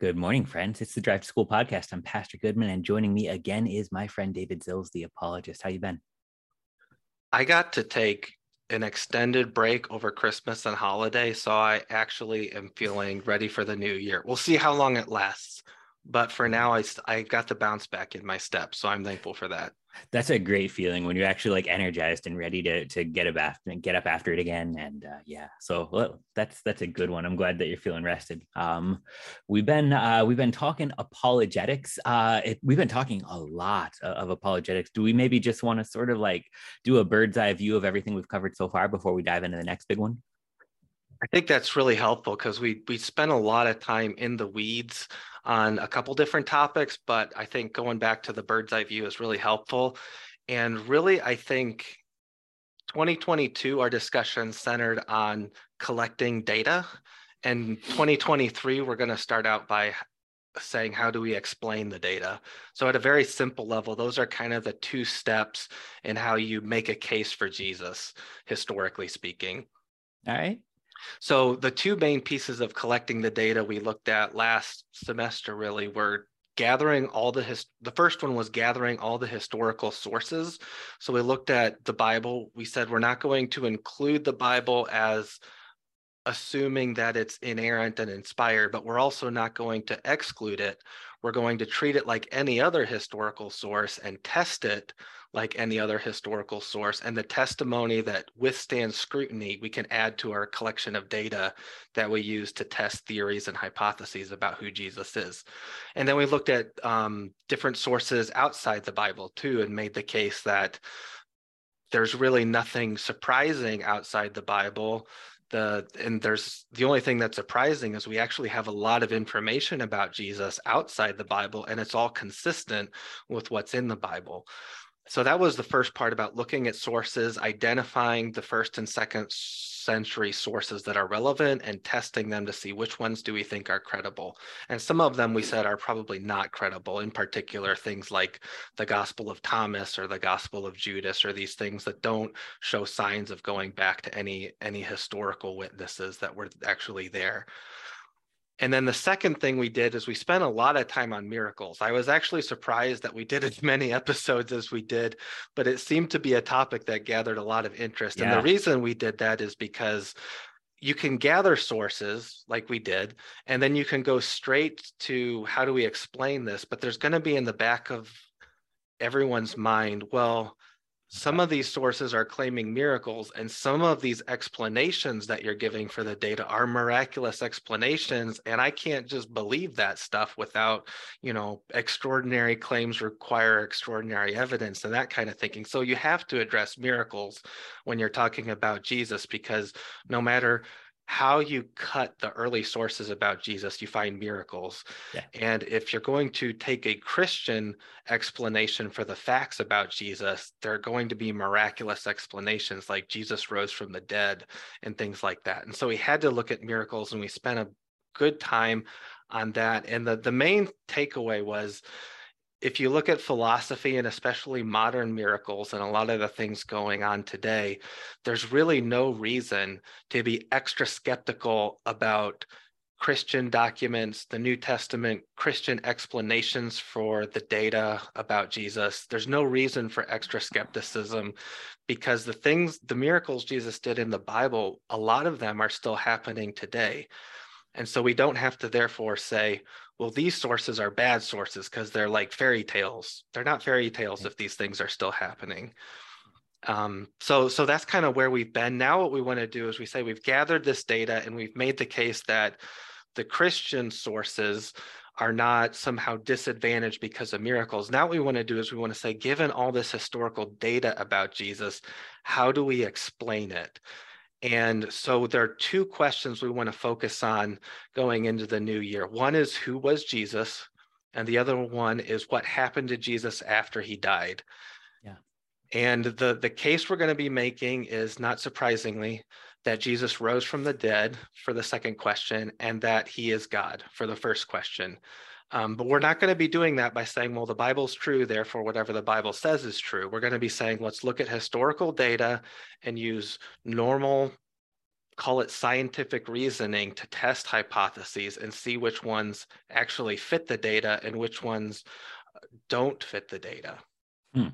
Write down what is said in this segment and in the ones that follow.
Good morning, friends. It's the Drive to School podcast. I'm Pastor Goodman, and joining me again is my friend David Zilz, the apologist. How you been? I got to take an extended break over Christmas and holiday, so I actually am feeling ready for the new year. We'll see how long it lasts, but for now, I I got the bounce back in my step, so I'm thankful for that. That's a great feeling when you're actually like energized and ready to to get up after get up after it again and uh, yeah so well, that's that's a good one. I'm glad that you're feeling rested. Um we've been uh we've been talking apologetics uh it, we've been talking a lot of apologetics. Do we maybe just want to sort of like do a bird's eye view of everything we've covered so far before we dive into the next big one I think that's really helpful because we we spent a lot of time in the weeds on a couple different topics, but I think going back to the bird's eye view is really helpful. And really, I think 2022, our discussion centered on collecting data. And 2023, we're going to start out by saying, how do we explain the data? So, at a very simple level, those are kind of the two steps in how you make a case for Jesus, historically speaking. All right. So the two main pieces of collecting the data we looked at last semester really were gathering all the his the first one was gathering all the historical sources. So we looked at the bible. We said we're not going to include the bible as assuming that it's inerrant and inspired but we're also not going to exclude it. We're going to treat it like any other historical source and test it like any other historical source. And the testimony that withstands scrutiny, we can add to our collection of data that we use to test theories and hypotheses about who Jesus is. And then we looked at um, different sources outside the Bible too, and made the case that there's really nothing surprising outside the Bible the and there's the only thing that's surprising is we actually have a lot of information about Jesus outside the Bible and it's all consistent with what's in the Bible. So that was the first part about looking at sources, identifying the first and second century sources that are relevant and testing them to see which ones do we think are credible. And some of them we said are probably not credible, in particular things like the Gospel of Thomas or the Gospel of Judas or these things that don't show signs of going back to any any historical witnesses that were actually there. And then the second thing we did is we spent a lot of time on miracles. I was actually surprised that we did as many episodes as we did, but it seemed to be a topic that gathered a lot of interest. Yeah. And the reason we did that is because you can gather sources like we did, and then you can go straight to how do we explain this? But there's going to be in the back of everyone's mind, well, some of these sources are claiming miracles and some of these explanations that you're giving for the data are miraculous explanations and i can't just believe that stuff without you know extraordinary claims require extraordinary evidence and that kind of thinking. So you have to address miracles when you're talking about jesus because no matter how you cut the early sources about Jesus, you find miracles. Yeah. And if you're going to take a Christian explanation for the facts about Jesus, there are going to be miraculous explanations like Jesus rose from the dead and things like that. And so we had to look at miracles and we spent a good time on that. And the, the main takeaway was if you look at philosophy and especially modern miracles and a lot of the things going on today, there's really no reason to be extra skeptical about Christian documents, the New Testament, Christian explanations for the data about Jesus. There's no reason for extra skepticism because the things, the miracles Jesus did in the Bible, a lot of them are still happening today. And so we don't have to therefore say, well, these sources are bad sources because they're like fairy tales. They're not fairy tales if these things are still happening. Um, so, so that's kind of where we've been. Now, what we want to do is we say we've gathered this data and we've made the case that the Christian sources are not somehow disadvantaged because of miracles. Now, what we want to do is we want to say, given all this historical data about Jesus, how do we explain it? And so there are two questions we want to focus on going into the new year. One is who was Jesus? And the other one is what happened to Jesus after he died. Yeah. And the, the case we're going to be making is not surprisingly that Jesus rose from the dead for the second question and that he is God for the first question. Um, but we're not going to be doing that by saying, well, the Bible's true, therefore, whatever the Bible says is true. We're going to be saying, let's look at historical data and use normal call it scientific reasoning to test hypotheses and see which ones actually fit the data and which ones uh, don't fit the data. Hmm.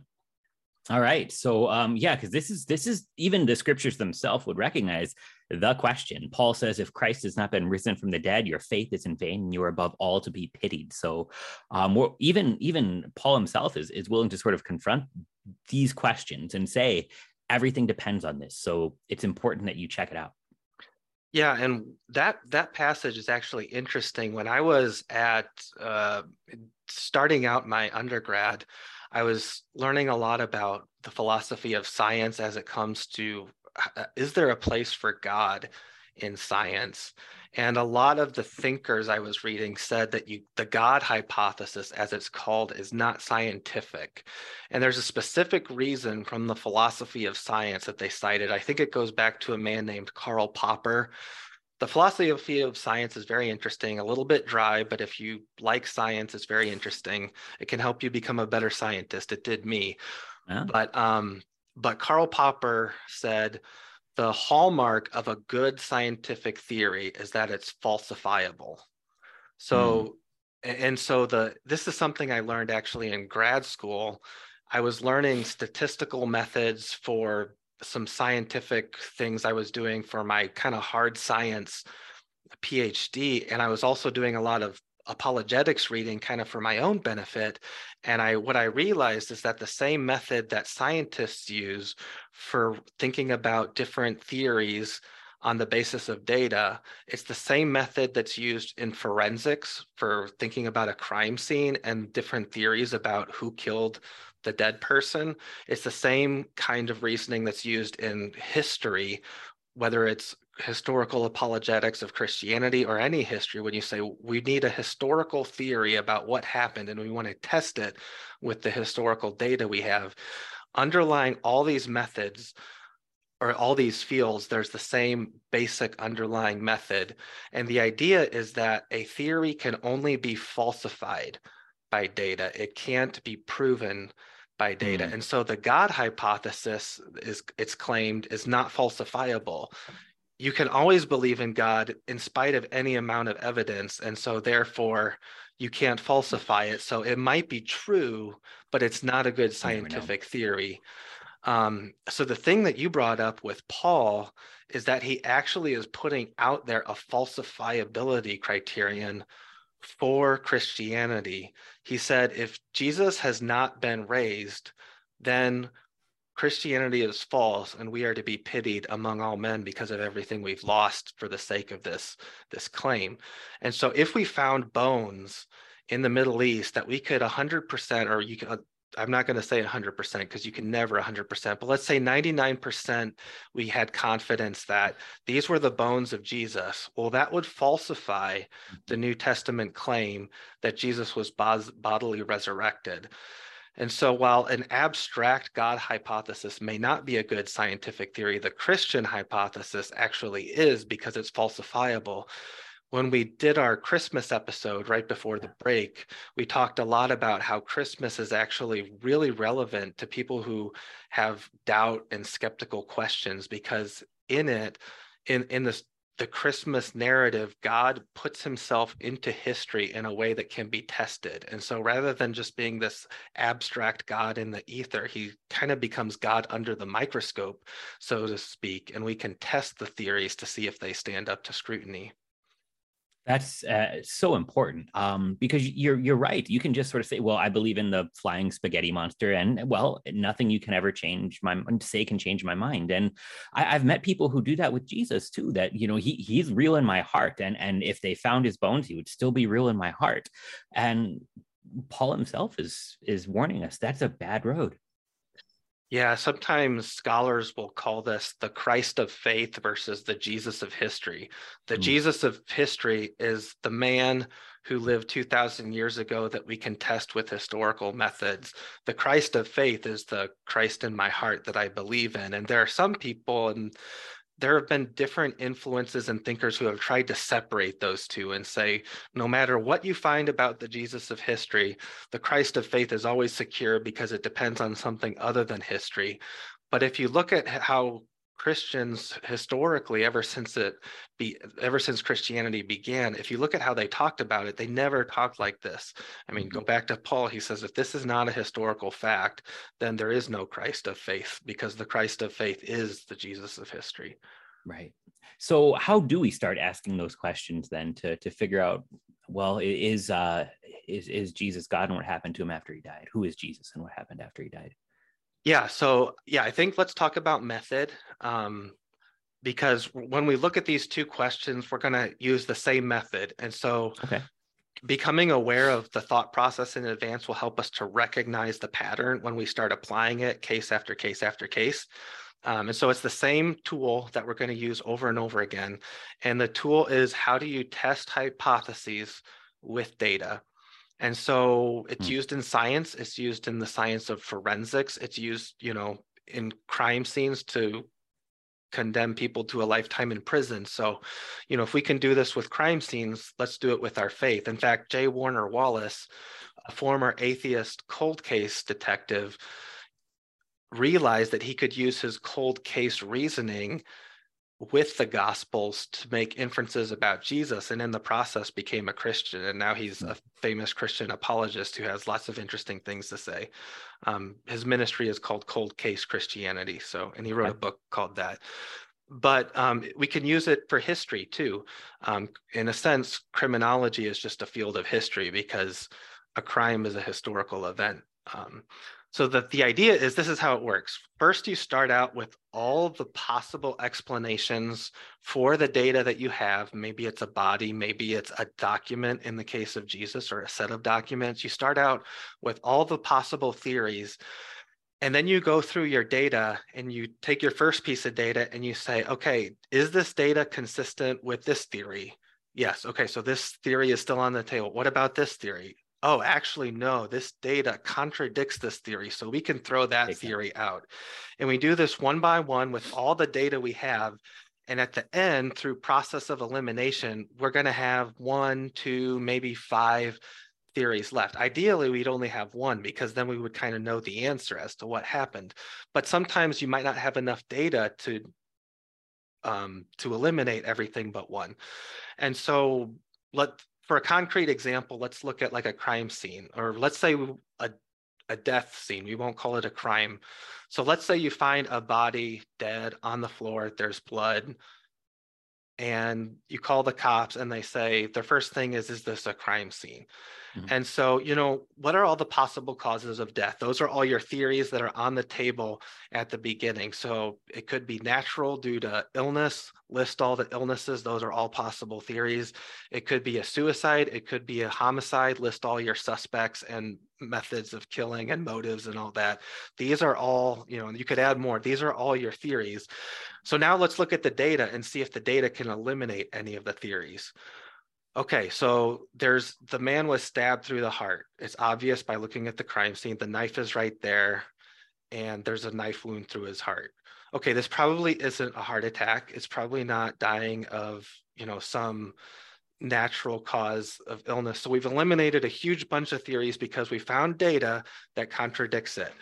All right. So um yeah, because this is this is even the scriptures themselves would recognize the question. Paul says, if Christ has not been risen from the dead, your faith is in vain and you are above all to be pitied. So um even even Paul himself is is willing to sort of confront these questions and say everything depends on this. So it's important that you check it out. Yeah, and that that passage is actually interesting. When I was at uh, starting out my undergrad, I was learning a lot about the philosophy of science as it comes to is there a place for God in science? And a lot of the thinkers I was reading said that you the God hypothesis, as it's called, is not scientific. And there's a specific reason from the philosophy of science that they cited. I think it goes back to a man named Karl Popper, the philosophy of science is very interesting, a little bit dry, but if you like science, it's very interesting. It can help you become a better scientist. It did me. Yeah. But um, but Karl Popper said the hallmark of a good scientific theory is that it's falsifiable. So mm. and so the this is something I learned actually in grad school. I was learning statistical methods for some scientific things I was doing for my kind of hard science PhD. And I was also doing a lot of apologetics reading kind of for my own benefit and i what i realized is that the same method that scientists use for thinking about different theories on the basis of data it's the same method that's used in forensics for thinking about a crime scene and different theories about who killed the dead person. It's the same kind of reasoning that's used in history, whether it's historical apologetics of Christianity or any history, when you say we need a historical theory about what happened and we want to test it with the historical data we have, underlying all these methods or all these fields, there's the same basic underlying method. And the idea is that a theory can only be falsified by data, it can't be proven by data. Mm. And so the God hypothesis is it's claimed is not falsifiable. You can always believe in God in spite of any amount of evidence. And so therefore you can't falsify it. So it might be true, but it's not a good scientific theory. Um, so the thing that you brought up with Paul is that he actually is putting out there a falsifiability criterion for Christianity. He said, if Jesus has not been raised, then Christianity is false, and we are to be pitied among all men because of everything we've lost for the sake of this, this claim. And so, if we found bones in the Middle East that we could 100%, or you could, I'm not going to say 100% because you can never 100%, but let's say 99% we had confidence that these were the bones of Jesus. Well, that would falsify the mm-hmm. New Testament claim that Jesus was bodily resurrected. And so, while an abstract God hypothesis may not be a good scientific theory, the Christian hypothesis actually is because it's falsifiable. When we did our Christmas episode right before the break, we talked a lot about how Christmas is actually really relevant to people who have doubt and skeptical questions because in it, in in this the Christmas narrative, God puts himself into history in a way that can be tested. And so rather than just being this abstract God in the ether, he kind of becomes God under the microscope, so to speak, and we can test the theories to see if they stand up to scrutiny. That's uh, so important um, because you're you're right. You can just sort of say, "Well, I believe in the flying spaghetti monster," and well, nothing you can ever change my say can change my mind. And I, have met people who do that with Jesus too. That you know he he's real in my heart, and and if they found his bones, he would still be real in my heart. And Paul himself is is warning us that's a bad road. Yeah, sometimes scholars will call this the Christ of faith versus the Jesus of history. The mm. Jesus of history is the man who lived 2,000 years ago that we can test with historical methods. The Christ of faith is the Christ in my heart that I believe in. And there are some people, and there have been different influences and thinkers who have tried to separate those two and say no matter what you find about the Jesus of history, the Christ of faith is always secure because it depends on something other than history. But if you look at how Christians historically, ever since it be ever since Christianity began, if you look at how they talked about it, they never talked like this. I mean, go mm-hmm. back to Paul, he says, if this is not a historical fact, then there is no Christ of faith, because the Christ of faith is the Jesus of history. Right. So how do we start asking those questions then to to figure out, well, is uh is is Jesus God and what happened to him after he died? Who is Jesus and what happened after he died? Yeah. So yeah, I think let's talk about method. Um, because when we look at these two questions, we're going to use the same method. And so okay. becoming aware of the thought process in advance will help us to recognize the pattern when we start applying it case after case after case. Um, and so it's the same tool that we're going to use over and over again. And the tool is how do you test hypotheses with data? And so it's hmm. used in science, it's used in the science of forensics, it's used, you know, in crime scenes to condemn people to a lifetime in prison. So, you know, if we can do this with crime scenes, let's do it with our faith. In fact, J. Warner Wallace, a former atheist cold case detective, realized that he could use his cold case reasoning with the gospels to make inferences about Jesus and in the process became a Christian and now he's a famous Christian apologist who has lots of interesting things to say. Um, his ministry is called Cold Case Christianity so and he wrote a book called that. But um, we can use it for history too. Um, in a sense, criminology is just a field of history because a crime is a historical event. So that the idea is this is how it works. First, you start out with all the possible explanations for the data that you have. Maybe it's a body, maybe it's a document in the case of Jesus or a set of documents. You start out with all the possible theories. And then you go through your data and you take your first piece of data and you say, okay, is this data consistent with this theory? Yes. Okay. So this theory is still on the table. What about this theory? Oh, actually, no, this data contradicts this theory. So we can throw that exactly. theory out. And we do this one by one with all the data we have. And at the end, through process of elimination, we're going to have one, two, maybe five theories left. Ideally, we'd only have one because then we would kind of know the answer as to what happened. But sometimes you might not have enough data to um, to eliminate everything but one. And so let for a concrete example, let's look at like a crime scene, or let's say a, a death scene. We won't call it a crime. So let's say you find a body dead on the floor, there's blood, and you call the cops and they say, the first thing is, is this a crime scene? Mm-hmm. And so, you know, what are all the possible causes of death? Those are all your theories that are on the table at the beginning. So it could be natural due to illness, list all the illnesses. Those are all possible theories. It could be a suicide, it could be a homicide, list all your suspects and methods of killing and motives and all that. These are all, you know, you could add more. These are all your theories. So now let's look at the data and see if the data can eliminate any of the theories. Okay, so there's the man was stabbed through the heart. It's obvious by looking at the crime scene. The knife is right there, and there's a knife wound through his heart. Okay, this probably isn't a heart attack. It's probably not dying of, you know, some natural cause of illness. So we've eliminated a huge bunch of theories because we found data that contradicts it.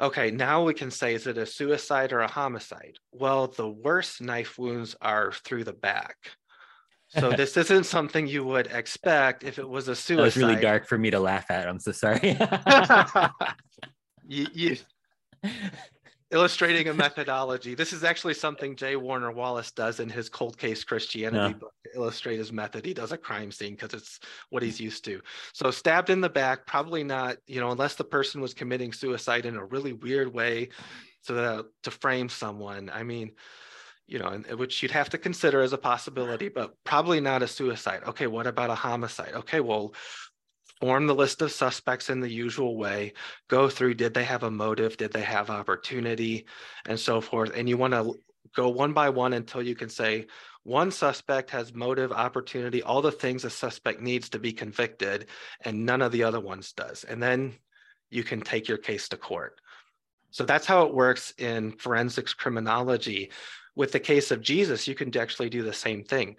Okay, now we can say, is it a suicide or a homicide? Well, the worst knife wounds are through the back. So this isn't something you would expect if it was a suicide. That was really dark for me to laugh at. I'm so sorry. you, you, illustrating a methodology. This is actually something J. Warner Wallace does in his Cold Case Christianity yeah. book to illustrate his method. He does a crime scene because it's what he's used to. So stabbed in the back, probably not, you know, unless the person was committing suicide in a really weird way so that to frame someone. I mean, you know, which you'd have to consider as a possibility, but probably not a suicide. Okay, what about a homicide? Okay, well, form the list of suspects in the usual way, go through did they have a motive, did they have opportunity, and so forth. And you want to go one by one until you can say one suspect has motive, opportunity, all the things a suspect needs to be convicted, and none of the other ones does. And then you can take your case to court. So that's how it works in forensics criminology with the case of Jesus, you can actually do the same thing.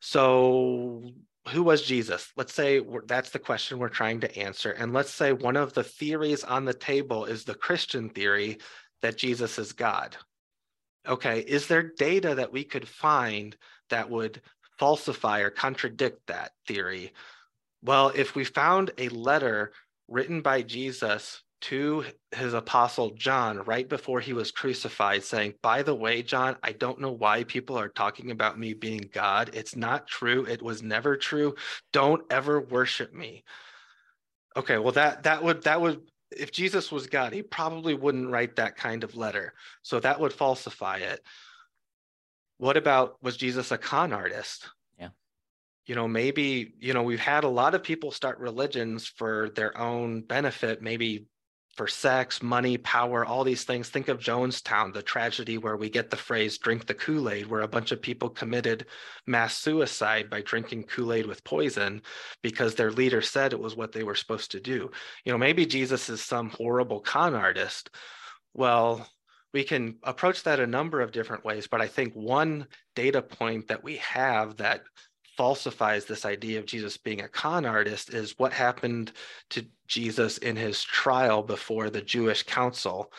So, who was Jesus? Let's say that's the question we're trying to answer. And let's say one of the theories on the table is the Christian theory that Jesus is God. Okay, is there data that we could find that would falsify or contradict that theory? Well, if we found a letter written by Jesus to his apostle John right before he was crucified, saying, By the way, John, I don't know why people are talking about me being God. It's not true. It was never true. Don't ever worship me. Okay, well, that that would that would if Jesus was God, he probably wouldn't write that kind of letter. So that would falsify it. What about was Jesus a con artist? Yeah. You know, maybe, you know, we've had a lot of people start religions for their own benefit, maybe for sex, money, power, all these things. Think of Jonestown, the tragedy where we get the phrase drink the Kool Aid, where a bunch of people committed mass suicide by drinking Kool Aid with poison because their leader said it was what they were supposed to do. You know, maybe Jesus is some horrible con artist. Well, we can approach that a number of different ways, but I think one data point that we have that falsifies this idea of Jesus being a con artist is what happened to Jesus in his trial before the Jewish council.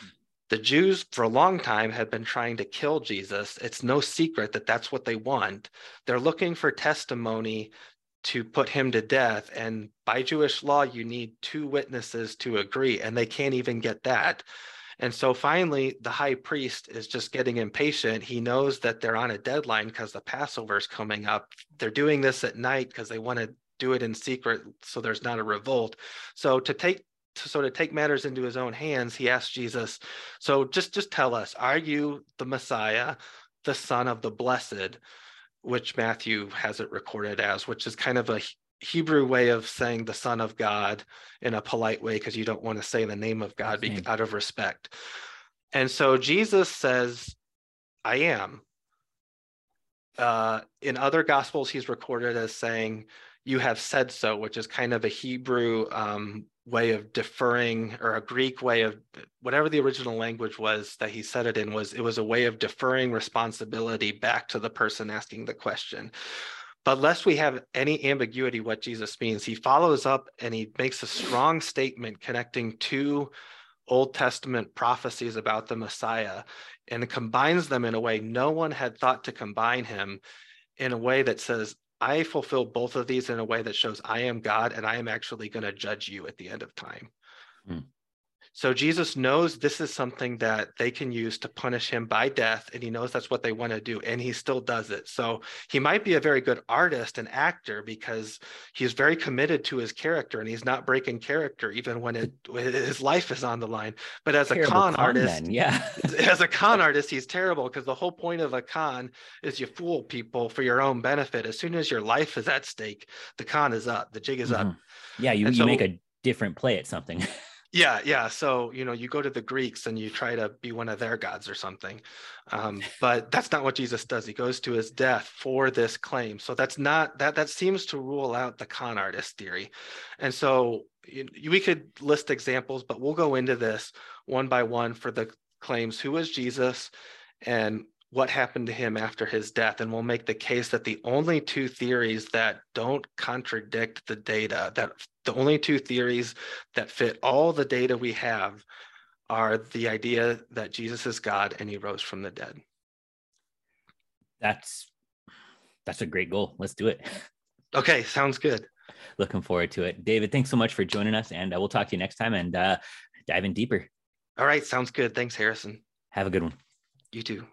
Hmm. The Jews, for a long time, had been trying to kill Jesus. It's no secret that that's what they want. They're looking for testimony to put him to death. And by Jewish law, you need two witnesses to agree, and they can't even get that. And so finally, the high priest is just getting impatient. He knows that they're on a deadline because the Passover is coming up. They're doing this at night because they want to do it in secret so there's not a revolt. So to take to sort of take matters into his own hands, he asked Jesus, "So just just tell us, are you the Messiah, the Son of the Blessed?" Which Matthew has it recorded as, which is kind of a Hebrew way of saying the Son of God in a polite way because you don't want to say the name of God be, out of respect. And so Jesus says, I am. Uh, in other gospels, he's recorded as saying, You have said so, which is kind of a Hebrew um, way of deferring or a Greek way of whatever the original language was that he said it in was it was a way of deferring responsibility back to the person asking the question. But lest we have any ambiguity what Jesus means, he follows up and he makes a strong statement connecting two Old Testament prophecies about the Messiah and combines them in a way no one had thought to combine him in a way that says, I fulfill both of these in a way that shows I am God and I am actually going to judge you at the end of time. Hmm. So Jesus knows this is something that they can use to punish him by death, and he knows that's what they want to do, and he still does it. So he might be a very good artist and actor because he's very committed to his character, and he's not breaking character even when it his life is on the line. But as terrible a con, con artist, then. yeah, as a con artist, he's terrible because the whole point of a con is you fool people for your own benefit. As soon as your life is at stake, the con is up, the jig is mm-hmm. up. Yeah, you, you so, make a different play at something. yeah yeah so you know you go to the greeks and you try to be one of their gods or something um, but that's not what jesus does. He goes to his death for this claim. So that's not that that seems to rule out the con artist theory. And so you, we could list examples but we'll go into this one by one for the claims who was jesus and what happened to him after his death and we'll make the case that the only two theories that don't contradict the data that the only two theories that fit all the data we have are the idea that jesus is god and he rose from the dead. That's that's a great goal. Let's do it. Okay sounds good. Looking forward to it. David thanks so much for joining us and uh, we'll talk to you next time and uh, dive in deeper. All right sounds good. Thanks harrison. Have a good one. You too